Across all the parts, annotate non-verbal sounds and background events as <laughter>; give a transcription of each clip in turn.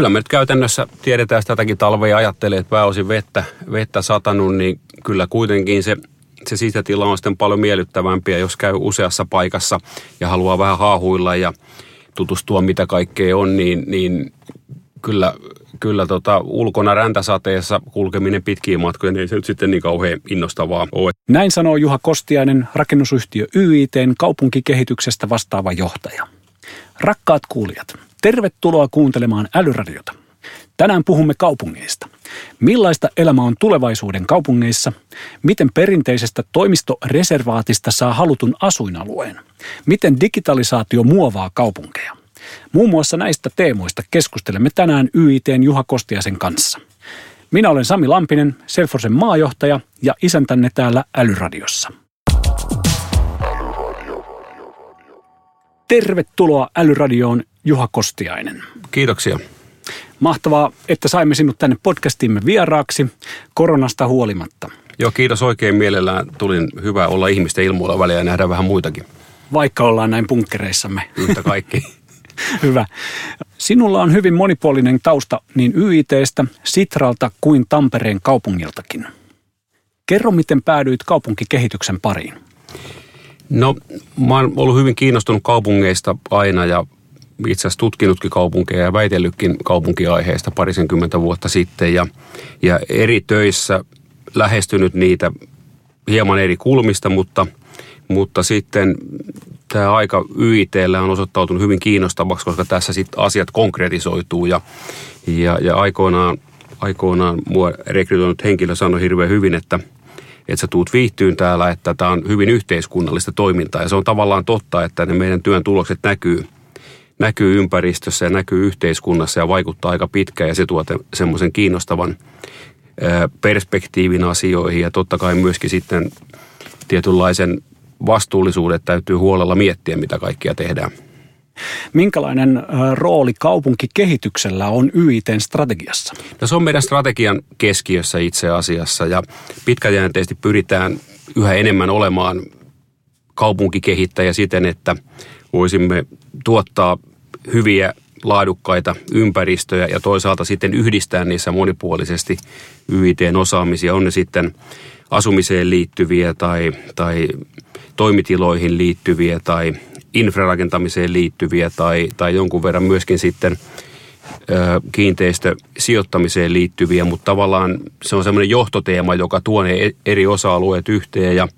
Kyllä me nyt käytännössä tiedetään että tätäkin talvea ajattelee, että pääosin vettä, vettä satanut, niin kyllä kuitenkin se, se sisätila on sitten paljon miellyttävämpiä, jos käy useassa paikassa ja haluaa vähän haahuilla ja tutustua mitä kaikkea on, niin, niin kyllä, kyllä tota, ulkona räntäsateessa kulkeminen pitkiin matkoja, niin ei se nyt sitten niin kauhean innostavaa ole. Näin sanoo Juha Kostiainen, rakennusyhtiö YITn kaupunkikehityksestä vastaava johtaja. Rakkaat kuulijat, tervetuloa kuuntelemaan Älyradiota. Tänään puhumme kaupungeista. Millaista elämä on tulevaisuuden kaupungeissa? Miten perinteisestä toimistoreservaatista saa halutun asuinalueen? Miten digitalisaatio muovaa kaupunkeja? Muun muassa näistä teemoista keskustelemme tänään YITn Juha Kostiaisen kanssa. Minä olen Sami Lampinen, Selforsen maajohtaja ja isäntänne täällä Älyradiossa. Tervetuloa Älyradioon Juha Kostiainen. Kiitoksia. Mahtavaa, että saimme sinut tänne podcastimme vieraaksi koronasta huolimatta. Joo, kiitos oikein mielellään. Tulin hyvä olla ihmisten ilmoilla väliä ja nähdä vähän muitakin. Vaikka ollaan näin punkkereissamme. <laughs> Yhtä kaikki. <laughs> hyvä. Sinulla on hyvin monipuolinen tausta niin YITstä, Sitralta kuin Tampereen kaupungiltakin. Kerro, miten päädyit kaupunkikehityksen pariin. No, mä oon ollut hyvin kiinnostunut kaupungeista aina ja itse asiassa tutkinutkin kaupunkeja ja väitellytkin kaupunkiaiheista parisenkymmentä vuotta sitten ja, ja eri töissä lähestynyt niitä hieman eri kulmista, mutta, mutta sitten tämä aika YITllä on osoittautunut hyvin kiinnostavaksi, koska tässä sitten asiat konkretisoituu ja, ja, ja aikoinaan, aikoinaan mua rekrytoinut henkilö sanoi hirveän hyvin, että – että sä tuut viihtyyn täällä, että tämä on hyvin yhteiskunnallista toimintaa. Ja se on tavallaan totta, että ne meidän työn tulokset näkyy, näkyy ympäristössä ja näkyy yhteiskunnassa ja vaikuttaa aika pitkään ja se tuo semmoisen kiinnostavan perspektiivin asioihin ja totta kai myöskin sitten tietynlaisen vastuullisuudet täytyy huolella miettiä, mitä kaikkia tehdään. Minkälainen rooli kaupunkikehityksellä on YITn strategiassa? No se on meidän strategian keskiössä itse asiassa ja pitkäjänteisesti pyritään yhä enemmän olemaan kaupunkikehittäjä siten, että voisimme tuottaa hyviä laadukkaita ympäristöjä ja toisaalta sitten yhdistää niissä monipuolisesti YITn osaamisia. On ne sitten asumiseen liittyviä tai, tai toimitiloihin liittyviä tai infrarakentamiseen liittyviä tai, tai jonkun verran myöskin sitten kiinteistösijoittamiseen liittyviä, mutta tavallaan se on semmoinen johtoteema, joka tuo ne e-, eri osa-alueet yhteen ja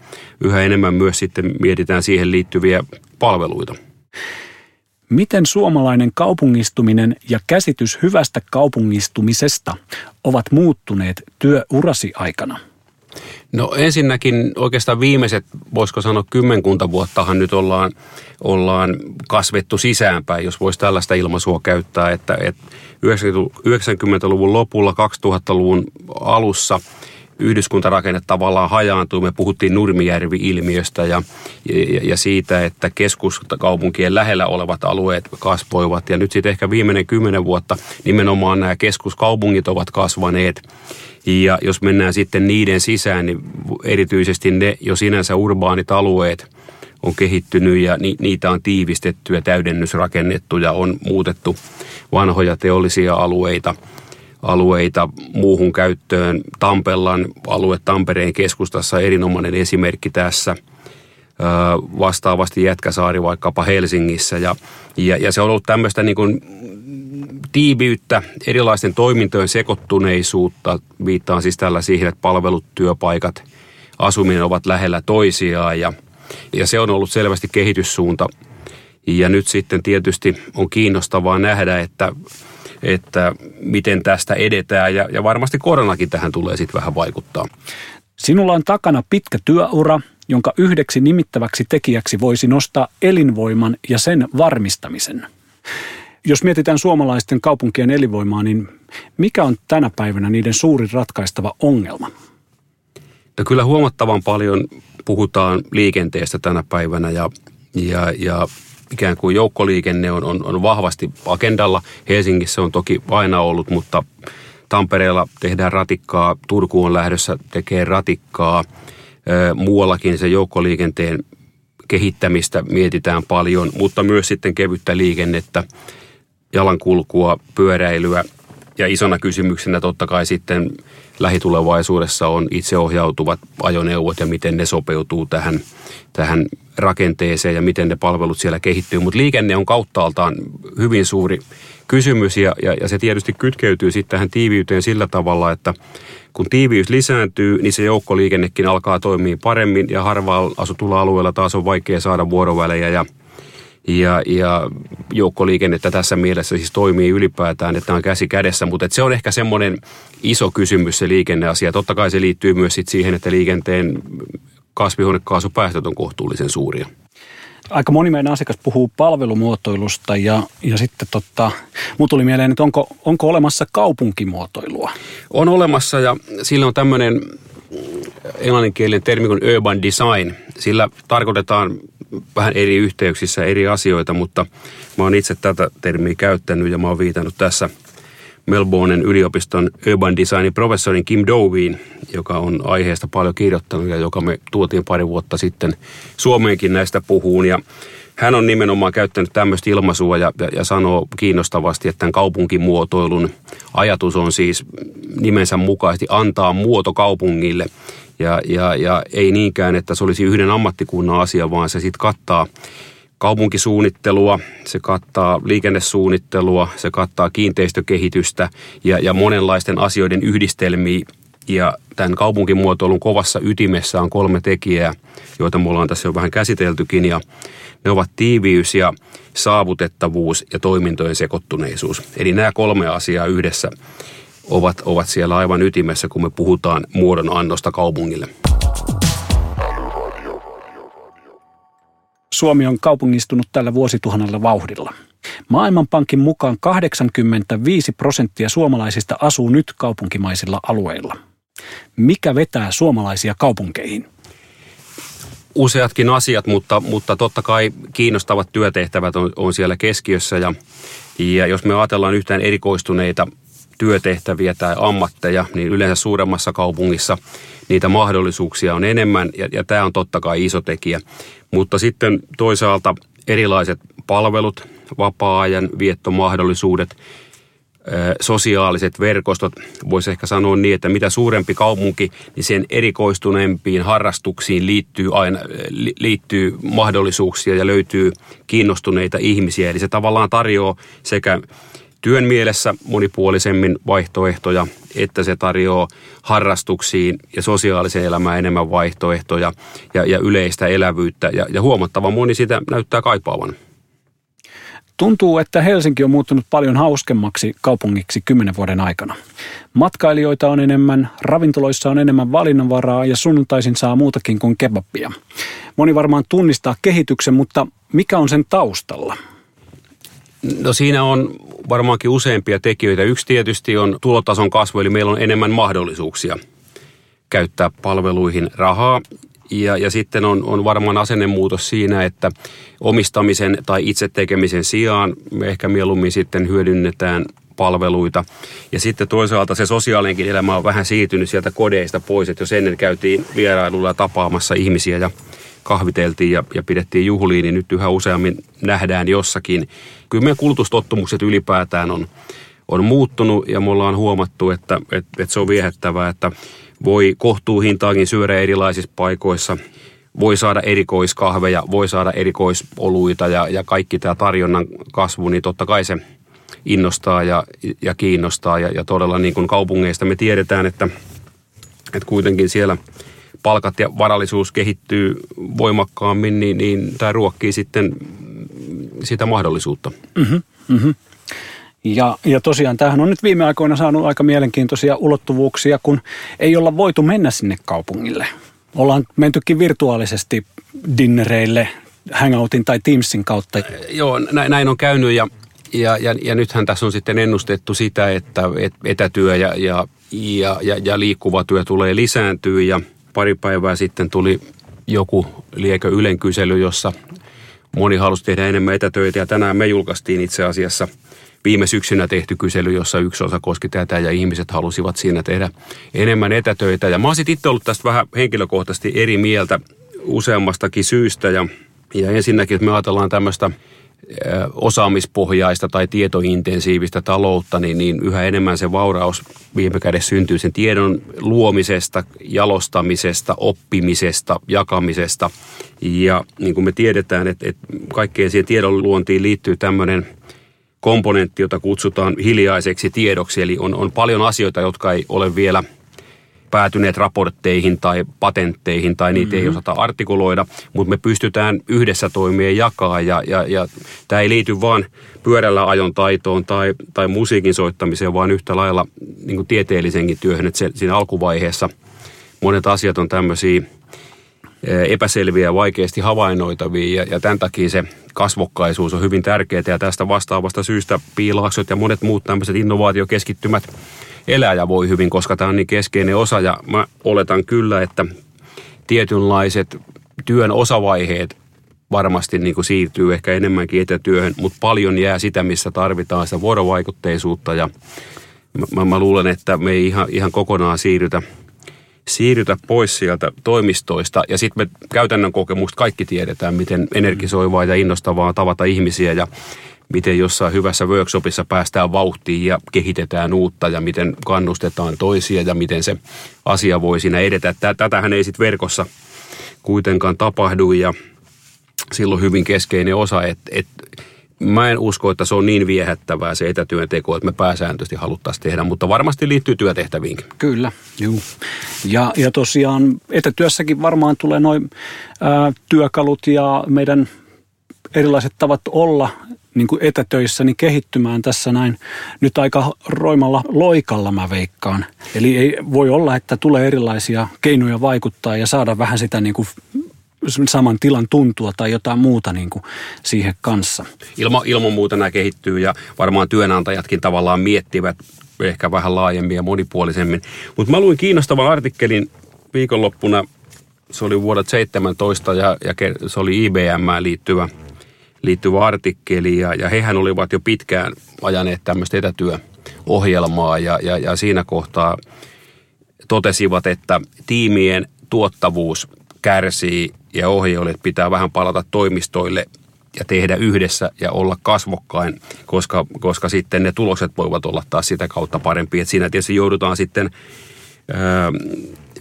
yhä enemmän myös sitten mietitään siihen liittyviä palveluita. Miten suomalainen kaupungistuminen ja käsitys hyvästä kaupungistumisesta ovat muuttuneet työurasi aikana? No ensinnäkin oikeastaan viimeiset, voisiko sanoa kymmenkunta vuottahan nyt ollaan, ollaan kasvettu sisäänpäin, jos voisi tällaista ilmaisua käyttää, että, että 90-luvun lopulla, 2000-luvun alussa yhdyskuntarakenne tavallaan hajaantui. Me puhuttiin Nurmijärvi-ilmiöstä ja, ja, ja siitä, että keskuskaupunkien lähellä olevat alueet kasvoivat. Ja nyt sitten ehkä viimeinen kymmenen vuotta nimenomaan nämä keskuskaupungit ovat kasvaneet ja jos mennään sitten niiden sisään, niin erityisesti ne jo sinänsä urbaanit alueet on kehittynyt ja ni, niitä on tiivistetty ja täydennysrakennettu ja on muutettu vanhoja teollisia alueita alueita muuhun käyttöön. Tampellan alue Tampereen keskustassa erinomainen esimerkki tässä. Vastaavasti Jätkäsaari vaikkapa Helsingissä ja, ja, ja se on ollut tämmöistä niin kuin tiiviyttä, erilaisten toimintojen sekoittuneisuutta. Viittaan siis tällä siihen, että palvelut, työpaikat, asuminen ovat lähellä toisiaan ja, ja se on ollut selvästi kehityssuunta. Ja nyt sitten tietysti on kiinnostavaa nähdä, että, että miten tästä edetään ja, ja varmasti koronakin tähän tulee sitten vähän vaikuttaa. Sinulla on takana pitkä työura, jonka yhdeksi nimittäväksi tekijäksi voisi nostaa elinvoiman ja sen varmistamisen. Jos mietitään suomalaisten kaupunkien elinvoimaa, niin mikä on tänä päivänä niiden suurin ratkaistava ongelma? No kyllä huomattavan paljon puhutaan liikenteestä tänä päivänä ja, ja, ja ikään kuin joukkoliikenne on, on, on vahvasti agendalla. Helsingissä on toki aina ollut, mutta Tampereella tehdään ratikkaa, Turku on lähdössä tekee ratikkaa. Muuallakin se joukkoliikenteen kehittämistä mietitään paljon, mutta myös sitten kevyttä liikennettä, jalankulkua, pyöräilyä ja isona kysymyksenä totta kai sitten lähitulevaisuudessa on itseohjautuvat ajoneuvot ja miten ne sopeutuu tähän, tähän rakenteeseen ja miten ne palvelut siellä kehittyy. Mutta liikenne on kauttaaltaan hyvin suuri kysymys ja, ja, ja se tietysti kytkeytyy sitten tähän tiiviyteen sillä tavalla, että kun tiiviys lisääntyy, niin se joukkoliikennekin alkaa toimia paremmin ja harvaan asutulla alueella taas on vaikea saada vuorovälejä ja ja, ja joukkoliikennettä tässä mielessä siis toimii ylipäätään, että on käsi kädessä, mutta se on ehkä semmoinen iso kysymys se liikenneasia. Totta kai se liittyy myös sit siihen, että liikenteen kasvihuonekaasupäästöt on kohtuullisen suuria. Aika moni meidän asiakas puhuu palvelumuotoilusta ja, ja sitten totta, mun tuli mieleen, että onko, onko olemassa kaupunkimuotoilua? On olemassa ja sillä on tämmöinen englanninkielinen termi kuin urban design. Sillä tarkoitetaan vähän eri yhteyksissä eri asioita, mutta mä oon itse tätä termiä käyttänyt ja mä oon viitannut tässä Melbournen yliopiston urban designin professorin Kim Doveen, joka on aiheesta paljon kirjoittanut ja joka me tuotiin pari vuotta sitten Suomeenkin näistä puhuun. Ja hän on nimenomaan käyttänyt tämmöistä ilmaisua ja, ja, ja sanoo kiinnostavasti, että tämän kaupunkimuotoilun ajatus on siis nimensä mukaisesti antaa muoto kaupungille – ja, ja, ja ei niinkään, että se olisi yhden ammattikunnan asia, vaan se sitten kattaa kaupunkisuunnittelua, se kattaa liikennesuunnittelua, se kattaa kiinteistökehitystä ja, ja monenlaisten asioiden yhdistelmiä. Ja tämän kaupunkimuotoilun kovassa ytimessä on kolme tekijää, joita me ollaan tässä jo vähän käsiteltykin. Ja ne ovat tiiviys ja saavutettavuus ja toimintojen sekoittuneisuus. Eli nämä kolme asiaa yhdessä ovat, ovat siellä aivan ytimessä, kun me puhutaan muodon annosta kaupungille. Suomi on kaupungistunut tällä vuosituhannella vauhdilla. Maailmanpankin mukaan 85 prosenttia suomalaisista asuu nyt kaupunkimaisilla alueilla. Mikä vetää suomalaisia kaupunkeihin? Useatkin asiat, mutta, mutta totta kai kiinnostavat työtehtävät on, on siellä keskiössä. Ja, ja jos me ajatellaan yhtään erikoistuneita työtehtäviä tai ammatteja, niin yleensä suuremmassa kaupungissa niitä mahdollisuuksia on enemmän ja, ja tämä on totta kai iso tekijä. Mutta sitten toisaalta erilaiset palvelut, vapaa-ajan viettomahdollisuudet, sosiaaliset verkostot, voisi ehkä sanoa niin, että mitä suurempi kaupunki, niin sen erikoistuneempiin harrastuksiin liittyy aina liittyy mahdollisuuksia ja löytyy kiinnostuneita ihmisiä. Eli se tavallaan tarjoaa sekä työn mielessä monipuolisemmin vaihtoehtoja, että se tarjoaa harrastuksiin ja sosiaaliseen elämään enemmän vaihtoehtoja ja, ja yleistä elävyyttä. Ja, ja huomattavan moni sitä näyttää kaipaavan. Tuntuu, että Helsinki on muuttunut paljon hauskemmaksi kaupungiksi kymmenen vuoden aikana. Matkailijoita on enemmän, ravintoloissa on enemmän valinnanvaraa ja sunnuntaisin saa muutakin kuin kebabbia. Moni varmaan tunnistaa kehityksen, mutta mikä on sen taustalla? No siinä on varmaankin useampia tekijöitä. Yksi tietysti on tulotason kasvu, eli meillä on enemmän mahdollisuuksia käyttää palveluihin rahaa. Ja, ja sitten on, on varmaan asennemuutos siinä, että omistamisen tai itse tekemisen sijaan me ehkä mieluummin sitten hyödynnetään palveluita. Ja sitten toisaalta se sosiaalinenkin elämä on vähän siirtynyt sieltä kodeista pois, että jos ennen käytiin vierailulla tapaamassa ihmisiä ja kahviteltiin ja, ja pidettiin juhliin, niin nyt yhä useammin nähdään jossakin. Kyllä meidän kulutustottumukset ylipäätään on, on muuttunut ja me ollaan huomattu, että, että, että se on viehättävää, että voi kohtuuhintaakin syödä erilaisissa paikoissa. Voi saada erikoiskahveja, voi saada erikoisoluita ja, ja kaikki tämä tarjonnan kasvu, niin totta kai se innostaa ja, ja kiinnostaa. Ja, ja todella niin kuin kaupungeista me tiedetään, että, että kuitenkin siellä – palkat ja varallisuus kehittyy voimakkaammin, niin, niin tämä ruokkii sitten sitä mahdollisuutta. Mm-hmm, mm-hmm. Ja, ja tosiaan tämähän on nyt viime aikoina saanut aika mielenkiintoisia ulottuvuuksia, kun ei olla voitu mennä sinne kaupungille. Ollaan mentykin virtuaalisesti dinnereille, Hangoutin tai Teamsin kautta. Joo, näin on käynyt ja, ja, ja, ja nythän tässä on sitten ennustettu sitä, että etätyö ja, ja, ja, ja, ja liikkuva työ tulee lisääntyä ja – pari päivää sitten tuli joku liekö Ylen kysely, jossa moni halusi tehdä enemmän etätöitä ja tänään me julkaistiin itse asiassa viime syksynä tehty kysely, jossa yksi osa koski tätä ja ihmiset halusivat siinä tehdä enemmän etätöitä. Ja mä oon itse ollut tästä vähän henkilökohtaisesti eri mieltä useammastakin syystä ja, ja ensinnäkin, että me ajatellaan tämmöistä osaamispohjaista tai tietointensiivistä taloutta, niin, niin yhä enemmän se vauraus viime kädessä syntyy sen tiedon luomisesta, jalostamisesta, oppimisesta, jakamisesta. Ja niin kuin me tiedetään, että, että kaikkeen siihen tiedon luontiin liittyy tämmöinen komponentti, jota kutsutaan hiljaiseksi tiedoksi. Eli on, on paljon asioita, jotka ei ole vielä – päätyneet raportteihin tai patentteihin tai niitä mm-hmm. ei osata artikuloida, mutta me pystytään yhdessä toimien jakaa ja, ja, ja tämä ei liity vaan pyörällä ajon taitoon tai, tai musiikin soittamiseen, vaan yhtä lailla niin kuin tieteellisenkin työhön, että se, siinä alkuvaiheessa monet asiat on tämmöisiä epäselviä ja vaikeasti havainnoitavia ja, ja tämän takia se kasvokkaisuus on hyvin tärkeää ja tästä vastaavasta syystä piilaaksot ja monet muut tämmöiset innovaatiokeskittymät elää ja voi hyvin, koska tämä on niin keskeinen osa. Ja mä oletan kyllä, että tietynlaiset työn osavaiheet varmasti niin kuin siirtyy ehkä enemmänkin etätyöhön, mutta paljon jää sitä, missä tarvitaan sitä vuorovaikutteisuutta. Ja mä, mä luulen, että me ei ihan, ihan kokonaan siirrytä, siirrytä pois sieltä toimistoista. Ja sitten me käytännön kokemusta kaikki tiedetään, miten energisoivaa ja innostavaa tavata ihmisiä. Ja miten jossain hyvässä workshopissa päästään vauhtiin ja kehitetään uutta ja miten kannustetaan toisia ja miten se asia voi siinä edetä. Tätähän ei sitten verkossa kuitenkaan tapahdu ja silloin hyvin keskeinen osa, että, että mä en usko, että se on niin viehättävää se etätyönteko, että me pääsääntöisesti haluttaisiin tehdä, mutta varmasti liittyy työtehtäviinkin. Kyllä, juu. Ja, ja tosiaan etätyössäkin varmaan tulee noin työkalut ja meidän erilaiset tavat olla niin kuin etätöissä niin kehittymään tässä näin nyt aika roimalla loikalla mä veikkaan. Eli ei voi olla, että tulee erilaisia keinoja vaikuttaa ja saada vähän sitä niin kuin saman tilan tuntua tai jotain muuta niin kuin siihen kanssa. Ilma, ilman muuta nämä kehittyy ja varmaan työnantajatkin tavallaan miettivät ehkä vähän laajemmin ja monipuolisemmin. Mutta mä luin kiinnostavan artikkelin viikonloppuna, se oli vuodet 17 ja, ja se oli IBM liittyvä – liittyvä artikkeli ja, ja hehän olivat jo pitkään ajaneet tämmöistä etätyöohjelmaa ja, ja, ja siinä kohtaa totesivat, että tiimien tuottavuus kärsii ja ohjeille pitää vähän palata toimistoille ja tehdä yhdessä ja olla kasvokkain, koska, koska sitten ne tulokset voivat olla taas sitä kautta parempi. Et siinä tietysti joudutaan sitten ää,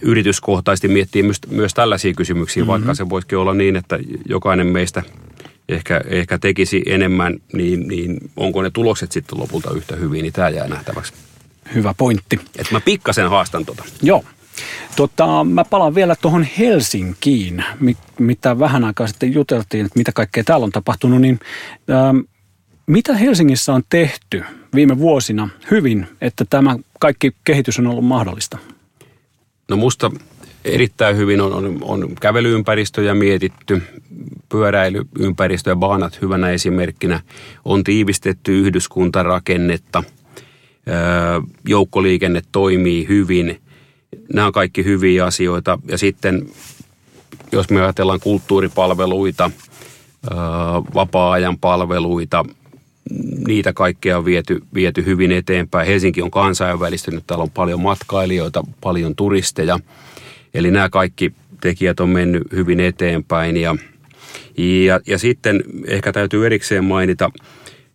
yrityskohtaisesti miettimään myös, myös tällaisia kysymyksiä, mm-hmm. vaikka se voisikin olla niin, että jokainen meistä – ehkä, ehkä tekisi enemmän, niin, niin onko ne tulokset sitten lopulta yhtä hyvin, niin tämä jää nähtäväksi. Hyvä pointti. Että mä pikkasen haastan tota. Joo. Tota, mä palaan vielä tuohon Helsinkiin, mitä vähän aikaa sitten juteltiin, että mitä kaikkea täällä on tapahtunut, niin ähm, mitä Helsingissä on tehty viime vuosina hyvin, että tämä kaikki kehitys on ollut mahdollista? No musta erittäin hyvin on, on, on kävelyympäristöjä mietitty, pyöräilyympäristö ja baanat hyvänä esimerkkinä. On tiivistetty yhdyskuntarakennetta, joukkoliikenne toimii hyvin. Nämä on kaikki hyviä asioita. Ja sitten jos me ajatellaan kulttuuripalveluita, vapaa-ajan palveluita, niitä kaikkea on viety, viety hyvin eteenpäin. Helsinki on kansainvälistynyt, täällä on paljon matkailijoita, paljon turisteja – Eli nämä kaikki tekijät on mennyt hyvin eteenpäin ja, ja, ja sitten ehkä täytyy erikseen mainita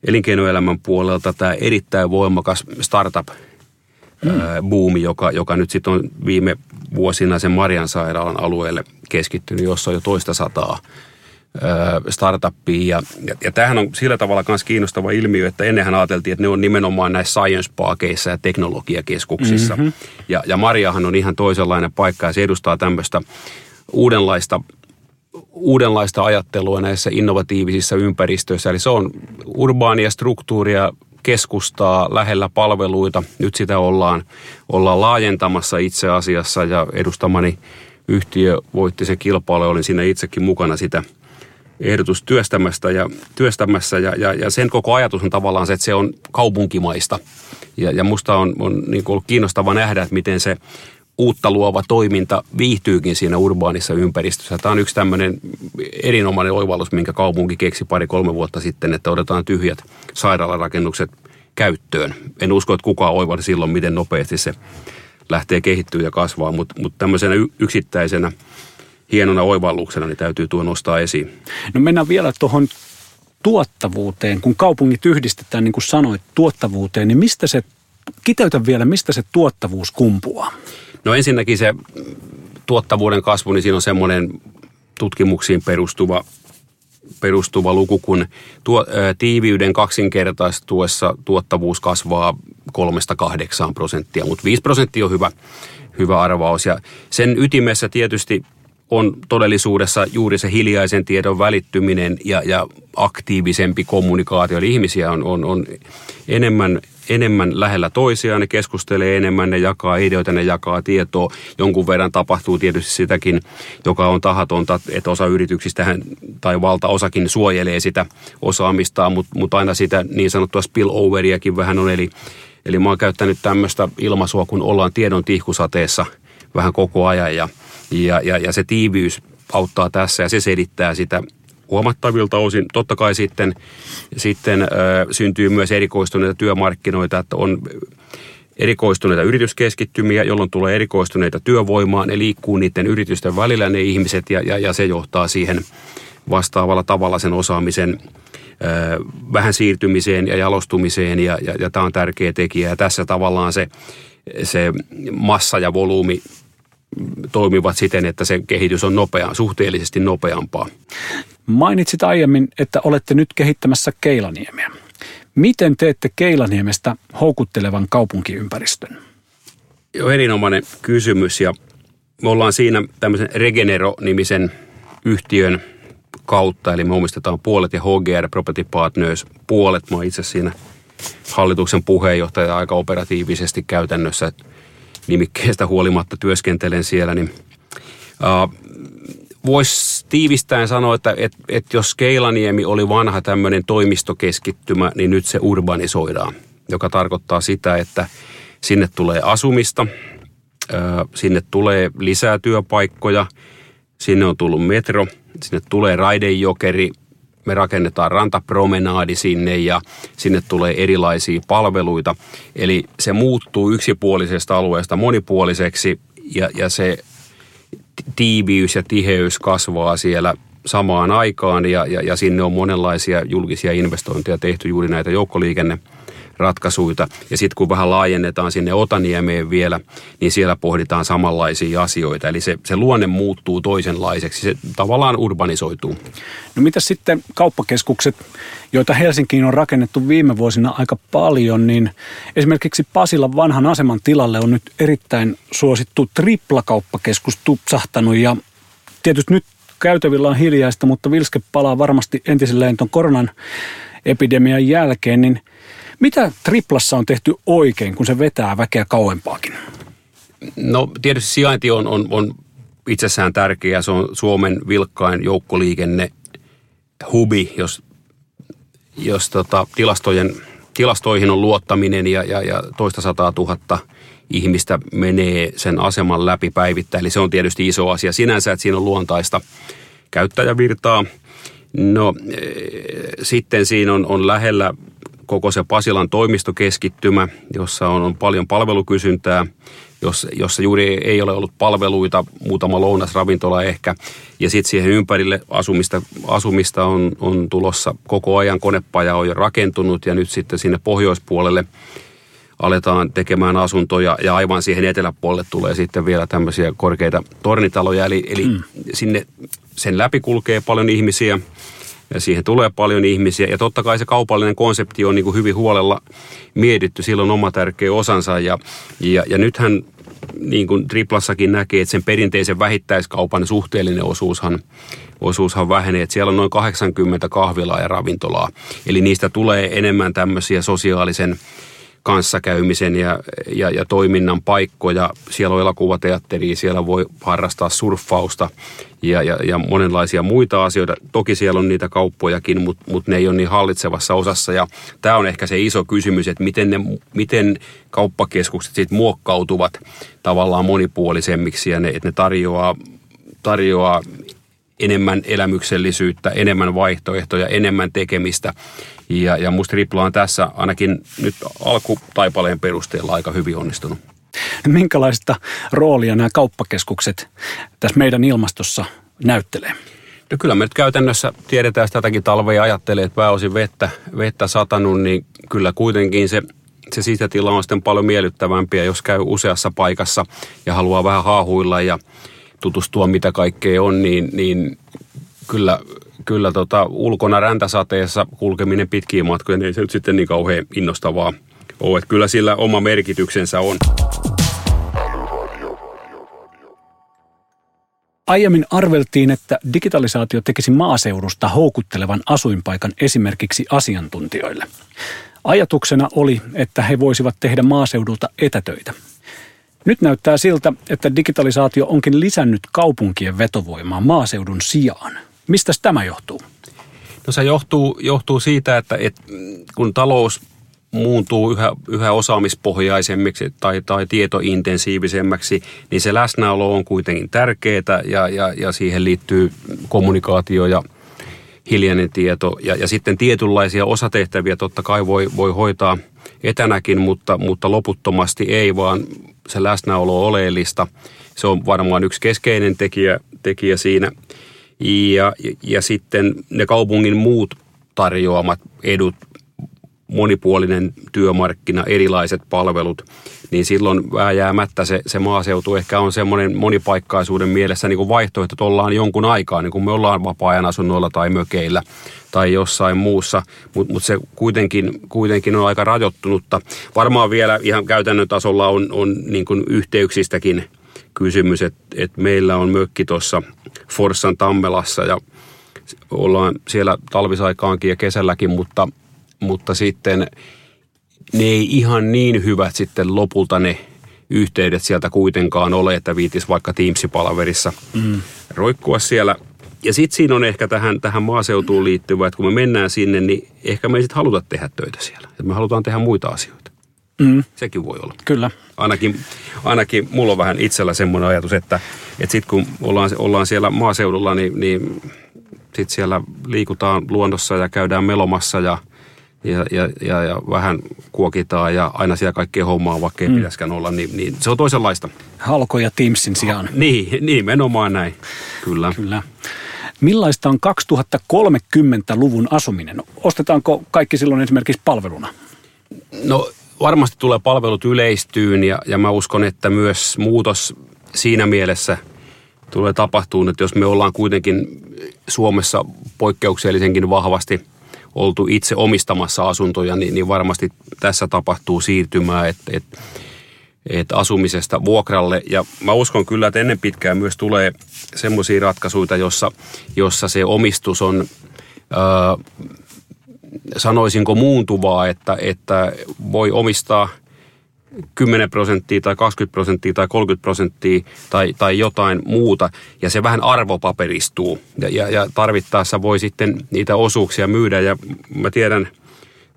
elinkeinoelämän puolelta tämä erittäin voimakas startup mm. buumi, joka, joka nyt sitten on viime vuosina sen Marian sairaalan alueelle keskittynyt, jossa on jo toista sataa startuppia. Ja, ja tämähän on sillä tavalla myös kiinnostava ilmiö, että ennenhän ajateltiin, että ne on nimenomaan näissä science parkeissa ja teknologiakeskuksissa. Mm-hmm. Ja, ja Mariahan on ihan toisenlainen paikka ja se edustaa tämmöistä uudenlaista uudenlaista ajattelua näissä innovatiivisissa ympäristöissä. Eli se on urbaania struktuuria, keskustaa lähellä palveluita. Nyt sitä ollaan, ollaan laajentamassa itse asiassa ja edustamani yhtiö voitti se kilpailu. Olin siinä itsekin mukana sitä – ehdotus työstämästä ja, työstämässä ja, ja, ja sen koko ajatus on tavallaan se, että se on kaupunkimaista. Ja, ja musta on, on niin kuin ollut kiinnostava nähdä, että miten se uutta luova toiminta viihtyykin siinä urbaanissa ympäristössä. Tämä on yksi tämmöinen erinomainen oivallus, minkä kaupunki keksi pari-kolme vuotta sitten, että otetaan tyhjät sairaalarakennukset käyttöön. En usko, että kukaan oivalli silloin, miten nopeasti se lähtee kehittyä ja kasvaa, mutta, mutta tämmöisenä yksittäisenä hienona oivalluksena niin täytyy tuo nostaa esiin. No mennään vielä tuohon tuottavuuteen. Kun kaupungit yhdistetään, niin kuin sanoit, tuottavuuteen, niin mistä se, kiteytä vielä, mistä se tuottavuus kumpuaa? No ensinnäkin se tuottavuuden kasvu, niin siinä on semmoinen tutkimuksiin perustuva, perustuva luku, kun tuo, ää, tiiviyden kaksinkertaistuessa tuottavuus kasvaa kolmesta kahdeksaan prosenttia, mutta 5 prosenttia on hyvä, hyvä arvaus. Ja sen ytimessä tietysti on todellisuudessa juuri se hiljaisen tiedon välittyminen ja, ja aktiivisempi kommunikaatio. Eli ihmisiä on, on, on enemmän, enemmän lähellä toisiaan, ne keskustelee enemmän, ne jakaa ideoita, ne jakaa tietoa. Jonkun verran tapahtuu tietysti sitäkin, joka on tahatonta, että osa yrityksistä tai valtaosakin suojelee sitä osaamistaan, mutta, mutta aina sitä niin sanottua spilloveriakin vähän on. Eli, eli mä oon käyttänyt tämmöistä ilmaisua, kun ollaan tiedon tihkusateessa vähän koko ajan ja, ja, ja, ja se tiiviys auttaa tässä ja se selittää sitä huomattavilta osin. Totta kai sitten, sitten ö, syntyy myös erikoistuneita työmarkkinoita, että on erikoistuneita yrityskeskittymiä, jolloin tulee erikoistuneita työvoimaa. Ne liikkuu niiden yritysten välillä ne ihmiset ja, ja, ja se johtaa siihen vastaavalla tavalla sen osaamisen ö, vähän siirtymiseen ja jalostumiseen ja, ja, ja tämä on tärkeä tekijä. Ja tässä tavallaan se, se massa ja volyymi toimivat siten, että se kehitys on nopea, suhteellisesti nopeampaa. Mainitsit aiemmin, että olette nyt kehittämässä Keilaniemiä. Miten teette Keilaniemestä houkuttelevan kaupunkiympäristön? Jo erinomainen kysymys ja me ollaan siinä tämmöisen Regenero-nimisen yhtiön kautta, eli me omistetaan puolet ja HGR Property Partners puolet. Mä itse siinä hallituksen puheenjohtaja aika operatiivisesti käytännössä nimikkeestä huolimatta työskentelen siellä, niin uh, voisi tiivistäen sanoa, että et, et jos Keilaniemi oli vanha tämmöinen toimistokeskittymä, niin nyt se urbanisoidaan, joka tarkoittaa sitä, että sinne tulee asumista, sinne tulee lisää työpaikkoja, sinne on tullut metro, sinne tulee raidejokeri, me rakennetaan rantapromenaadi sinne ja sinne tulee erilaisia palveluita. Eli se muuttuu yksipuolisesta alueesta monipuoliseksi ja, ja se tiiviys ja tiheys kasvaa siellä samaan aikaan ja, ja, ja sinne on monenlaisia julkisia investointeja tehty juuri näitä joukkoliikenne ratkaisuja. Ja sitten kun vähän laajennetaan sinne Otaniemeen vielä, niin siellä pohditaan samanlaisia asioita. Eli se, se luonne muuttuu toisenlaiseksi, se tavallaan urbanisoituu. No mitä sitten kauppakeskukset, joita Helsinkiin on rakennettu viime vuosina aika paljon, niin esimerkiksi Pasilan vanhan aseman tilalle on nyt erittäin suosittu triplakauppakeskus tupsahtanut ja tietysti nyt käytävillä on hiljaista, mutta Vilske palaa varmasti entiselleen tuon koronan epidemian jälkeen, niin mitä triplassa on tehty oikein, kun se vetää väkeä kauempaakin? No tietysti sijainti on, on, on itsessään tärkeä. Se on Suomen vilkkain joukkoliikenne hubi, jos, jos tota, tilastojen, tilastoihin on luottaminen ja, ja, ja toista sataa tuhatta ihmistä menee sen aseman läpi päivittäin. Eli se on tietysti iso asia sinänsä, että siinä on luontaista käyttäjävirtaa. No e, sitten siinä on, on lähellä koko se Pasilan toimistokeskittymä, jossa on, on paljon palvelukysyntää, jossa, jossa juuri ei ole ollut palveluita, muutama lounasravintola ehkä. Ja sitten siihen ympärille asumista, asumista on, on tulossa koko ajan, konepaja on jo rakentunut ja nyt sitten sinne pohjoispuolelle aletaan tekemään asuntoja ja aivan siihen eteläpuolelle tulee sitten vielä tämmöisiä korkeita tornitaloja. Eli, eli mm. sinne sen läpi kulkee paljon ihmisiä ja siihen tulee paljon ihmisiä. Ja totta kai se kaupallinen konsepti on niin kuin hyvin huolella mietitty, silloin oma tärkeä osansa. Ja, ja, ja nythän niin kuin Triplassakin näkee, että sen perinteisen vähittäiskaupan suhteellinen osuushan, osuushan vähenee. Että siellä on noin 80 kahvilaa ja ravintolaa. Eli niistä tulee enemmän tämmöisiä sosiaalisen kanssakäymisen ja, ja, ja toiminnan paikkoja. Siellä on elokuvateatteria, siellä voi harrastaa surffausta ja, ja, ja monenlaisia muita asioita. Toki siellä on niitä kauppojakin, mutta mut ne ei ole niin hallitsevassa osassa. Ja tämä on ehkä se iso kysymys, että miten, ne, miten kauppakeskukset sitten muokkautuvat tavallaan monipuolisemmiksi ja ne, että ne tarjoaa, tarjoaa enemmän elämyksellisyyttä, enemmän vaihtoehtoja, enemmän tekemistä. Ja, ja musta Ripla on tässä ainakin nyt alkutaipaleen perusteella aika hyvin onnistunut. Minkälaista roolia nämä kauppakeskukset tässä meidän ilmastossa näyttelee? No kyllä me nyt käytännössä tiedetään, että tätäkin talvea ajattelee, että pääosin vettä, vettä satanut, niin kyllä kuitenkin se, se sisätila on sitten paljon miellyttävämpiä, jos käy useassa paikassa ja haluaa vähän haahuilla ja tutustua mitä kaikkea on, niin, niin kyllä, kyllä tota, ulkona räntäsateessa kulkeminen pitkiä matkoja, niin se nyt sitten niin kauhean innostavaa ole. Että kyllä sillä oma merkityksensä on. Aiemmin arveltiin, että digitalisaatio tekisi maaseudusta houkuttelevan asuinpaikan esimerkiksi asiantuntijoille. Ajatuksena oli, että he voisivat tehdä maaseudulta etätöitä. Nyt näyttää siltä, että digitalisaatio onkin lisännyt kaupunkien vetovoimaa maaseudun sijaan. Mistä tämä johtuu? No se johtuu, johtuu siitä, että, että kun talous muuntuu yhä, yhä osaamispohjaisemmiksi tai, tai tietointensiivisemmäksi, niin se läsnäolo on kuitenkin tärkeää ja, ja, ja siihen liittyy kommunikaatio ja hiljainen tieto. Ja, ja sitten tietynlaisia osatehtäviä totta kai voi, voi hoitaa etänäkin, mutta, mutta loputtomasti ei, vaan se läsnäolo on oleellista. Se on varmaan yksi keskeinen tekijä, tekijä siinä. Ja, ja, ja sitten ne kaupungin muut tarjoamat edut, monipuolinen työmarkkina, erilaiset palvelut, niin silloin vääjäämättä se, se maaseutu ehkä on semmoinen monipaikkaisuuden mielessä niin kuin vaihtoehto, että ollaan jonkun aikaa, niin kuin me ollaan vapaa-ajan asunnoilla tai mökeillä tai jossain muussa, mutta mut se kuitenkin, kuitenkin on aika rajoittunutta. Varmaan vielä ihan käytännön tasolla on, on niin kuin yhteyksistäkin kysymys, että, että meillä on mökki tuossa Forssan Tammelassa ja ollaan siellä talvisaikaankin ja kesälläkin, mutta, mutta sitten ne ei ihan niin hyvät sitten lopulta ne yhteydet sieltä kuitenkaan ole, että viitis vaikka Teams-palaverissa mm. roikkua siellä. Ja sitten siinä on ehkä tähän, tähän maaseutuun liittyvä, että kun me mennään sinne, niin ehkä me ei sitten haluta tehdä töitä siellä. Että me halutaan tehdä muita asioita. Mm. Sekin voi olla. Kyllä. Ainakin, ainakin mulla on vähän itsellä semmoinen ajatus, että, että sitten kun ollaan, ollaan siellä maaseudulla, niin, niin sitten siellä liikutaan luonnossa ja käydään melomassa ja, ja, ja, ja, ja vähän kuokitaan ja aina siellä kaikkea hommaa, vaikka ei mm. pitäisikään olla, niin, niin se on toisenlaista. Halko ja Teamsin sijaan. <laughs> Niin, nimenomaan näin, kyllä. Kyllä. Millaista on 2030-luvun asuminen? Ostetaanko kaikki silloin esimerkiksi palveluna? No varmasti tulee palvelut yleistyyn ja, ja mä uskon, että myös muutos siinä mielessä tulee tapahtumaan, että jos me ollaan kuitenkin Suomessa poikkeuksellisenkin vahvasti oltu itse omistamassa asuntoja, niin, niin varmasti tässä tapahtuu siirtymää, että, että, että asumisesta vuokralle. Ja mä uskon kyllä, että ennen pitkään myös tulee semmoisia ratkaisuja, jossa, jossa se omistus on... Öö, sanoisinko muuntuvaa, että, että voi omistaa 10 prosenttia tai 20 prosenttia tai 30 prosenttia tai, tai jotain muuta ja se vähän arvopaperistuu ja, ja, ja tarvittaessa voi sitten niitä osuuksia myydä ja mä tiedän,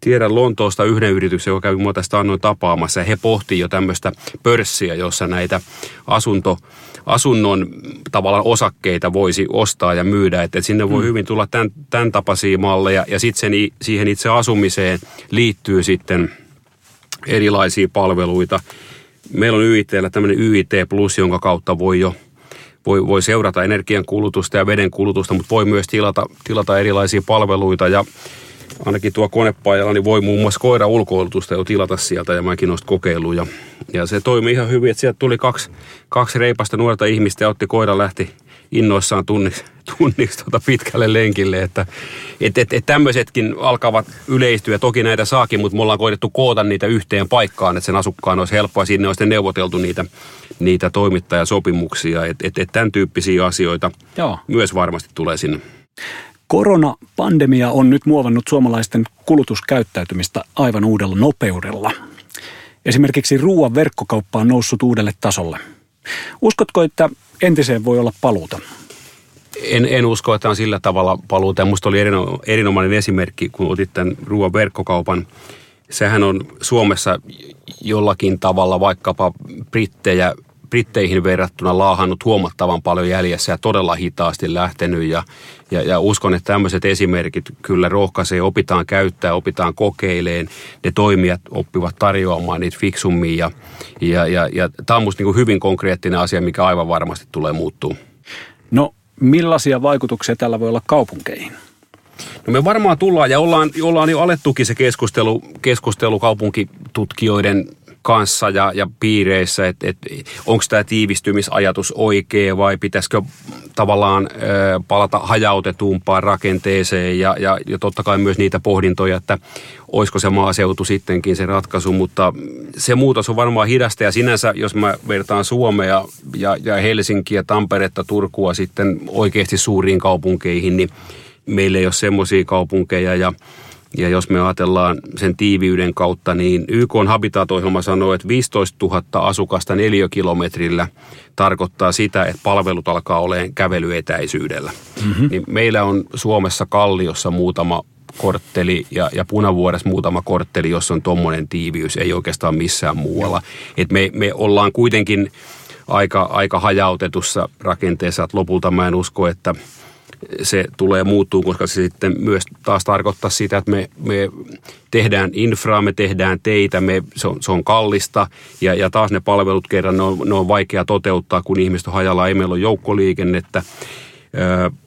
tiedän Lontoosta yhden yrityksen, joka kävi mua tästä annoin tapaamassa ja he pohti jo tämmöistä pörssiä, jossa näitä asunto, asunnon tavallaan osakkeita voisi ostaa ja myydä. Että sinne voi mm. hyvin tulla tämän, tämän tapaisia malleja ja sitten siihen itse asumiseen liittyy sitten erilaisia palveluita. Meillä on YITllä tämmöinen YIT Plus, jonka kautta voi jo voi, voi seurata energian kulutusta ja veden kulutusta, mutta voi myös tilata, tilata erilaisia palveluita ja ainakin tuo konepaijalla niin voi muun muassa koira ulkoilutusta jo tilata sieltä ja mäkin olen kokeillut. Ja, ja se toimi ihan hyvin, että sieltä tuli kaksi, kaksi reipasta nuorta ihmistä ja otti koira lähti innoissaan tunniksi, tunniksi tuota pitkälle lenkille. Että et, et, et tämmöisetkin alkavat yleistyä. Toki näitä saakin, mutta me ollaan koitettu koota niitä yhteen paikkaan, että sen asukkaan olisi helppoa. Sinne on sitten neuvoteltu niitä, niitä toimittajasopimuksia. Että et, et tämän tyyppisiä asioita Joo. myös varmasti tulee sinne. Koronapandemia on nyt muovannut suomalaisten kulutuskäyttäytymistä aivan uudella nopeudella. Esimerkiksi ruoan verkkokauppa on noussut uudelle tasolle. Uskotko, että entiseen voi olla paluuta? En, en usko, että on sillä tavalla paluuta. Minusta oli erino, erinomainen esimerkki, kun otit tämän ruoan verkkokaupan. Sehän on Suomessa jollakin tavalla vaikkapa brittejä Britteihin verrattuna laahannut huomattavan paljon jäljessä ja todella hitaasti lähtenyt. Ja, ja, ja uskon, että tämmöiset esimerkit kyllä rohkaisee, opitaan käyttää, opitaan kokeileen. Ne toimijat oppivat tarjoamaan niitä fiksummin ja, ja, ja, ja tämä on musta niin hyvin konkreettinen asia, mikä aivan varmasti tulee muuttuu. No millaisia vaikutuksia tällä voi olla kaupunkeihin? No me varmaan tullaan ja ollaan, ollaan jo alettukin se keskustelu, keskustelu kaupunkitutkijoiden kanssa ja, ja piireissä, että et, onko tämä tiivistymisajatus oikea vai pitäisikö tavallaan ö, palata hajautetumpaan rakenteeseen ja, ja, ja totta kai myös niitä pohdintoja, että olisiko se maaseutu sittenkin se ratkaisu, mutta se muutos on varmaan hidasta ja sinänsä, jos mä vertaan Suomea ja, ja Helsinkiä, Tamperetta, Turkua sitten oikeasti suuriin kaupunkeihin, niin meillä ei ole semmoisia kaupunkeja ja ja jos me ajatellaan sen tiiviyden kautta, niin YK on Habitat-ohjelma sanoo, että 15 000 asukasta neliökilometrillä tarkoittaa sitä, että palvelut alkaa olemaan kävelyetäisyydellä. Mm-hmm. Niin meillä on Suomessa Kalliossa muutama kortteli ja, ja Punavuoressa muutama kortteli, jossa on tuommoinen tiiviys, ei oikeastaan missään muualla. Et me, me ollaan kuitenkin aika, aika hajautetussa rakenteessa, että lopulta mä en usko, että – se tulee muuttuu, koska se sitten myös taas tarkoittaa sitä, että me, me tehdään infraa, me tehdään teitä, me, se, on, se on kallista ja, ja taas ne palvelut kerran, ne on, ne on vaikea toteuttaa, kun ihmiset on hajalla, ei meillä ole joukkoliikennettä,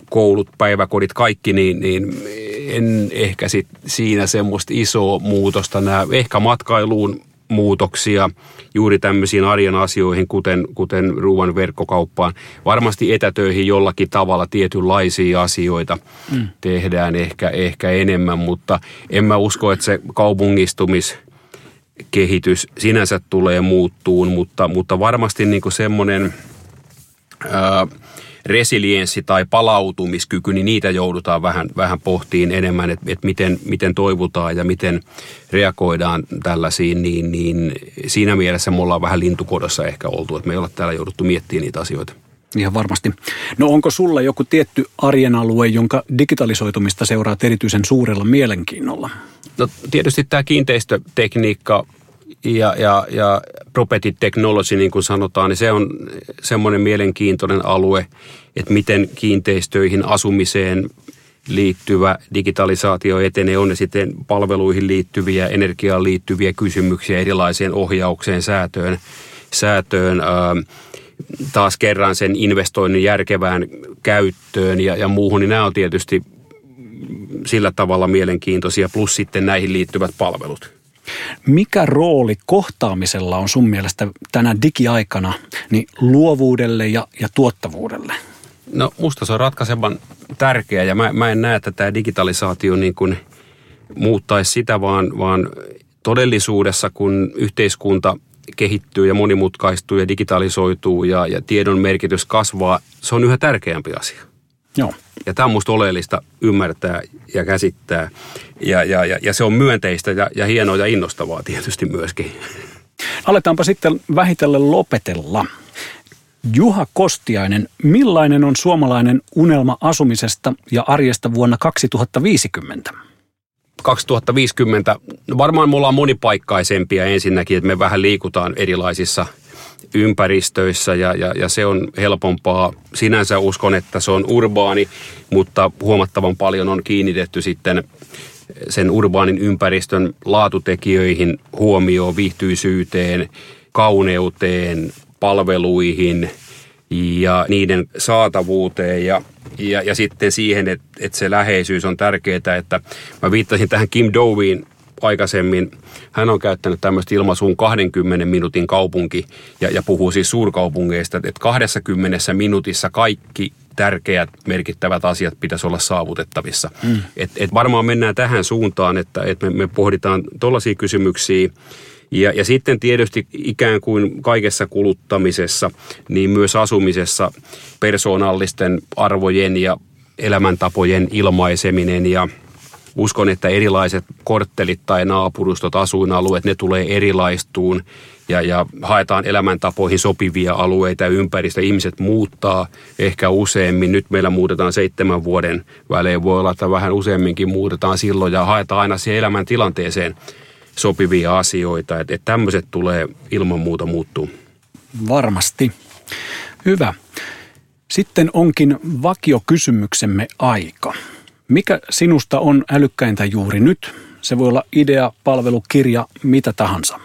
koulut, päiväkodit, kaikki, niin, niin en ehkä sit siinä semmoista isoa muutosta näe. Ehkä matkailuun muutoksia juuri tämmöisiin arjen asioihin, kuten, kuten ruoan verkkokauppaan. Varmasti etätöihin jollakin tavalla tietynlaisia asioita mm. tehdään ehkä, ehkä enemmän, mutta en mä usko, että se kaupungistumiskehitys sinänsä tulee muuttuun, mutta, mutta varmasti niin semmoinen... Resilienssi tai palautumiskyky, niin niitä joudutaan vähän, vähän pohtiin enemmän, että, että miten, miten toivutaan ja miten reagoidaan tällaisiin, niin, niin siinä mielessä me ollaan vähän lintukodossa ehkä oltu, että me ei olla täällä jouduttu miettimään niitä asioita. Ihan varmasti. No onko sulla joku tietty arjen alue, jonka digitalisoitumista seuraa erityisen suurella mielenkiinnolla? No tietysti tämä kiinteistötekniikka ja, ja, ja property technology, niin kuin sanotaan, niin se on semmoinen mielenkiintoinen alue, että miten kiinteistöihin, asumiseen liittyvä digitalisaatio etenee, on ne sitten palveluihin liittyviä, energiaan liittyviä kysymyksiä, erilaiseen ohjaukseen, säätöön, säätöön ää, taas kerran sen investoinnin järkevään käyttöön ja, ja muuhun, niin nämä on tietysti sillä tavalla mielenkiintoisia, plus sitten näihin liittyvät palvelut. Mikä rooli kohtaamisella on sun mielestä tänä digiaikana niin luovuudelle ja, ja tuottavuudelle? No musta se on ratkaisevan tärkeä ja mä, mä en näe, että tämä digitalisaatio niin kuin muuttaisi sitä, vaan, vaan todellisuudessa kun yhteiskunta kehittyy ja monimutkaistuu ja digitalisoituu ja, ja tiedon merkitys kasvaa, se on yhä tärkeämpi asia. Joo. Ja tämä on musta oleellista ymmärtää ja käsittää. Ja, ja, ja, ja se on myönteistä ja, ja hienoa ja innostavaa tietysti myöskin. Aletaanpa sitten vähitellen lopetella. Juha Kostiainen, millainen on suomalainen unelma asumisesta ja arjesta vuonna 2050? 2050, varmaan me ollaan monipaikkaisempia ensinnäkin, että me vähän liikutaan erilaisissa – ympäristöissä ja, ja, ja se on helpompaa. Sinänsä uskon, että se on urbaani, mutta huomattavan paljon on kiinnitetty sitten sen urbaanin ympäristön laatutekijöihin huomioon, viihtyisyyteen, kauneuteen, palveluihin ja niiden saatavuuteen ja, ja, ja sitten siihen, että, että se läheisyys on tärkeää, että mä viittasin tähän Kim Doveen aikaisemmin. Hän on käyttänyt tämmöistä ilmaisuun 20 minuutin kaupunki ja, ja puhuu siis suurkaupungeista, että 20 minuutissa kaikki tärkeät, merkittävät asiat pitäisi olla saavutettavissa. Mm. Et, et varmaan mennään tähän suuntaan, että et me, me pohditaan tuollaisia kysymyksiä. Ja, ja sitten tietysti ikään kuin kaikessa kuluttamisessa, niin myös asumisessa persoonallisten arvojen ja elämäntapojen ilmaiseminen ja – uskon, että erilaiset korttelit tai naapurustot, asuinalueet, ne tulee erilaistuun ja, ja haetaan elämäntapoihin sopivia alueita ja ympäristö. Ihmiset muuttaa ehkä useammin. Nyt meillä muutetaan seitsemän vuoden välein. Voi olla, että vähän useamminkin muutetaan silloin ja haetaan aina siihen elämäntilanteeseen sopivia asioita. Että et tämmöiset tulee ilman muuta muuttuu. Varmasti. Hyvä. Sitten onkin vakiokysymyksemme aika. Mikä sinusta on älykkäintä juuri nyt? Se voi olla idea, palvelu, kirja, mitä tahansa.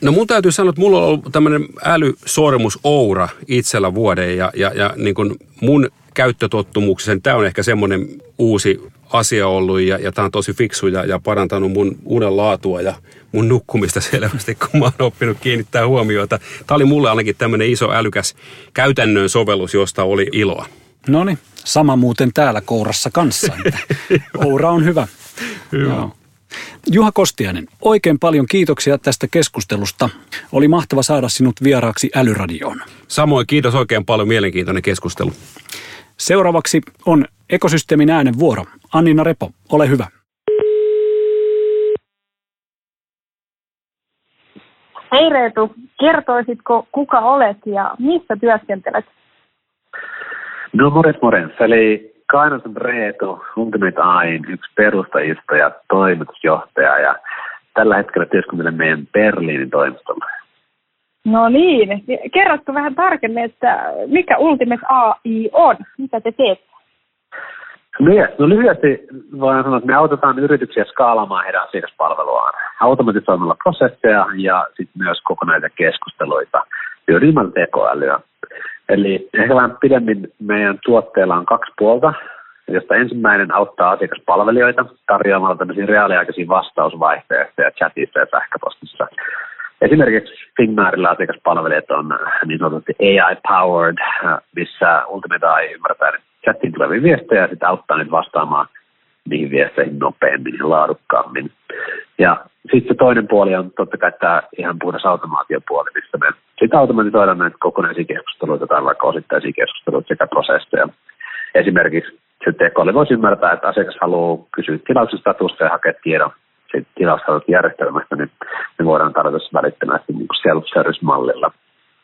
No mun täytyy sanoa, että mulla on ollut tämmöinen älysormus Oura itsellä vuoden ja, ja, ja niin kuin mun käyttötottumuksessa, tämä on ehkä semmoinen uusi asia ollut ja, ja tämä on tosi fiksu ja, ja parantanut mun unen laatua ja mun nukkumista selvästi, kun mä oon oppinut kiinnittää huomiota. Tämä oli mulle ainakin tämmöinen iso älykäs käytännön sovellus, josta oli iloa. No niin, sama muuten täällä kourassa kanssa. <laughs> Oura on hyvä. Hyvä. Joo. Juha Kostiainen, oikein paljon kiitoksia tästä keskustelusta. Oli mahtava saada sinut vieraaksi Älyradioon. Samoin kiitos oikein paljon mielenkiintoinen keskustelu. Seuraavaksi on ekosysteemin äänen vuoro. Annina Repo, ole hyvä. Hei Reetu, kertoisitko kuka olet ja missä työskentelet? No morjens morjens, eli Kainasen Reetu, Ultimate Ain, yksi perustajista ja toimitusjohtaja ja tällä hetkellä työskentelen meidän Berliinin toimistolla. No niin, kerrotko vähän tarkemmin, että mikä Ultimate AI on? Mitä te teette? No, yes. no lyhyesti voin sanoa, että me autetaan yrityksiä skaalaamaan heidän asiakaspalveluaan automatisoimalla prosesseja ja sitten myös kokonaisia keskusteluita hyödyntämällä tekoälyä. Eli ehkä vähän pidemmin meidän tuotteella on kaksi puolta, josta ensimmäinen auttaa asiakaspalvelijoita tarjoamalla tämmöisiä reaaliaikaisia vastausvaihtoehtoja chatissa ja sähköpostissa. Esimerkiksi Figmarilla asiakaspalvelijat on niin sanotusti AI-powered, missä Ultimate AI ymmärtää chattiin tulevia viestejä ja sitten auttaa nyt vastaamaan niihin viesteihin nopeammin ja laadukkaammin. Ja sitten se toinen puoli on totta kai tämä ihan puhdas automaatiopuoli, missä me sitten automatisoidaan näitä kokonaisia keskusteluita tai vaikka osittaisia keskusteluita sekä prosesseja. Esimerkiksi se tekoäly voisi ymmärtää, että asiakas haluaa kysyä tilauksen statusta ja hakea tiedon järjestelmästä, niin me voidaan tarjota se välittömästi niin self-service-mallilla.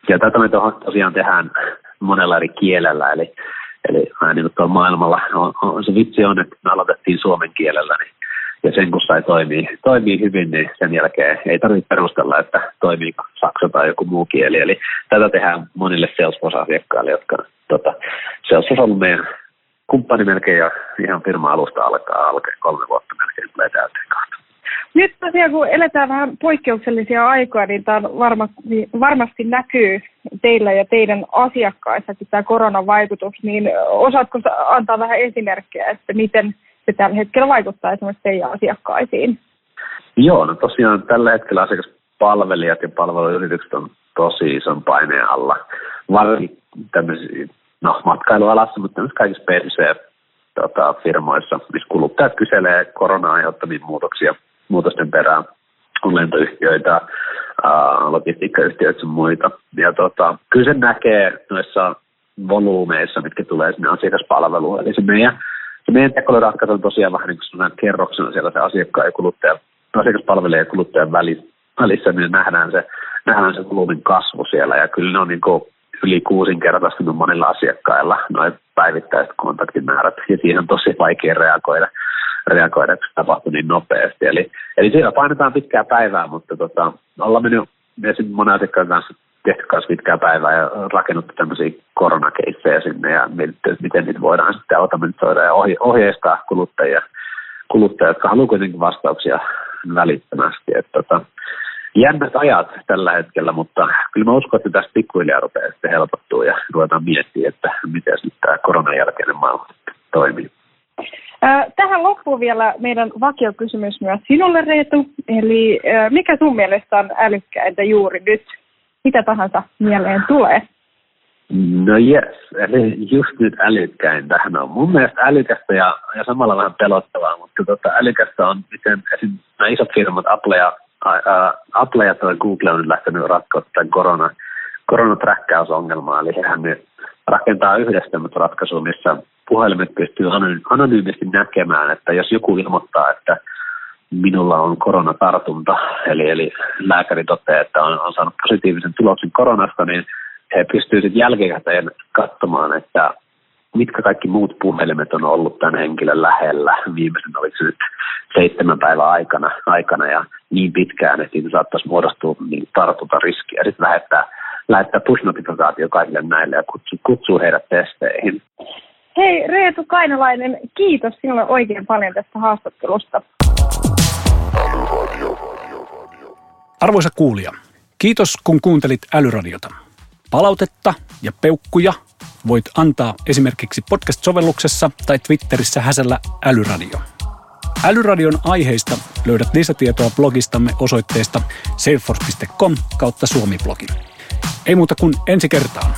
Ja tätä me tosiaan tehdään monella eri kielellä, eli, eli aina niin kuin maailmalla on, on, se vitsi on, että me aloitettiin suomen kielellä, niin ja sen kun sai toimii, toimii hyvin, niin sen jälkeen ei tarvitse perustella, että toimii saksa tai joku muu kieli. Eli tätä tehdään monille Salesforce-asiakkaille, jotka tota, Salesforce on ollut meidän kumppani melkein ja ihan firma alusta alkaa alkea kolme vuotta melkein tulee täyteen. Nyt tosiaan kun eletään vähän poikkeuksellisia aikoja, niin tämä varmasti, varmasti näkyy teillä ja teidän asiakkaissakin tämä koronan vaikutus, niin osaatko antaa vähän esimerkkejä, että miten se tällä hetkellä vaikuttaa esimerkiksi teidän asiakkaisiin? Joo, no tosiaan tällä hetkellä asiakaspalvelijat ja palveluyritykset on tosi ison paineen alla. Varsinkin tämmöisiä, no matkailualassa, mutta myös kaikissa PC-firmoissa, tota, missä kuluttajat kyselee korona-aiheuttamia muutoksia, muutosten perään on lentoyhtiöitä, logistiikkayhtiöitä ja muita. Ja tota, kyllä se näkee noissa volyymeissa, mitkä tulee sinne asiakaspalveluun. Eli se meidän se meidän tekoälyratkaisu on tosiaan vähän niin kuin kerroksena siellä se asiakkaan ja kuluttajan, asiakaspalvelija ja kuluttajan välissä, niin nähdään se, nähdään se volyymin kasvu siellä. Ja kyllä ne on niin kuin yli kuusinkertaistunut monilla asiakkailla noin päivittäiset kontaktimäärät, ja siihen on tosi vaikea reagoida, reagoida kun se tapahtuu niin nopeasti. Eli, eli siellä painetaan pitkää päivää, mutta tota, ollaan mennyt monen asiakkaan kanssa tehty kanssa pitkää päivää ja rakennuttu tämmöisiä koronakeissejä sinne ja mietitty, että miten niitä voidaan sitten automatisoida ja ohje- ohjeistaa kuluttajia, kuluttajia, jotka haluaa kuitenkin vastauksia välittömästi. Että tota, jännät ajat tällä hetkellä, mutta kyllä mä uskon, että tästä pikkuhiljaa rupeaa sitten helpottuu ja ruvetaan miettiä, että miten sitten tämä koronan jälkeinen maailma toimii. Tähän loppuu vielä meidän vakiokysymys myös sinulle, Reetu. Eli mikä sun mielestä on älykkäintä juuri nyt? mitä tahansa mieleen tulee? No yes, eli just nyt älykkäintä. No mun mielestä älykästä ja, ja samalla vähän pelottavaa, mutta tota, älykästä on, miten esim. nämä isot firmat, Apple ja, ää, Apple ja Google on nyt lähtenyt ratkoa tämän korona, koronaträkkäysongelmaa, eli hehän nyt rakentaa yhdistelmät ratkaisu, missä puhelimet pystyy anonyymisti näkemään, että jos joku ilmoittaa, että minulla on koronatartunta, eli, eli lääkäri toteaa, että on, on saanut positiivisen tuloksen koronasta, niin he pystyvät sitten jälkikäteen katsomaan, että mitkä kaikki muut puhelimet on ollut tämän henkilön lähellä viimeisen, oliko se nyt seitsemän päivän aikana, aikana ja niin pitkään, että siitä saattaisi muodostua niin riski ja sitten lähettää, lähettää push-notifikaatio kaikille näille ja kutsuu, kutsuu heidät testeihin. Hei Reetu Kainalainen, kiitos sinulle oikein paljon tästä haastattelusta. Arvoisa kuulija, kiitos kun kuuntelit Älyradiota. Palautetta ja peukkuja voit antaa esimerkiksi podcast-sovelluksessa tai Twitterissä häsällä Älyradio. Älyradion aiheista löydät lisätietoa blogistamme osoitteesta salesforce.com kautta suomiblogi. Ei muuta kuin ensi kertaan.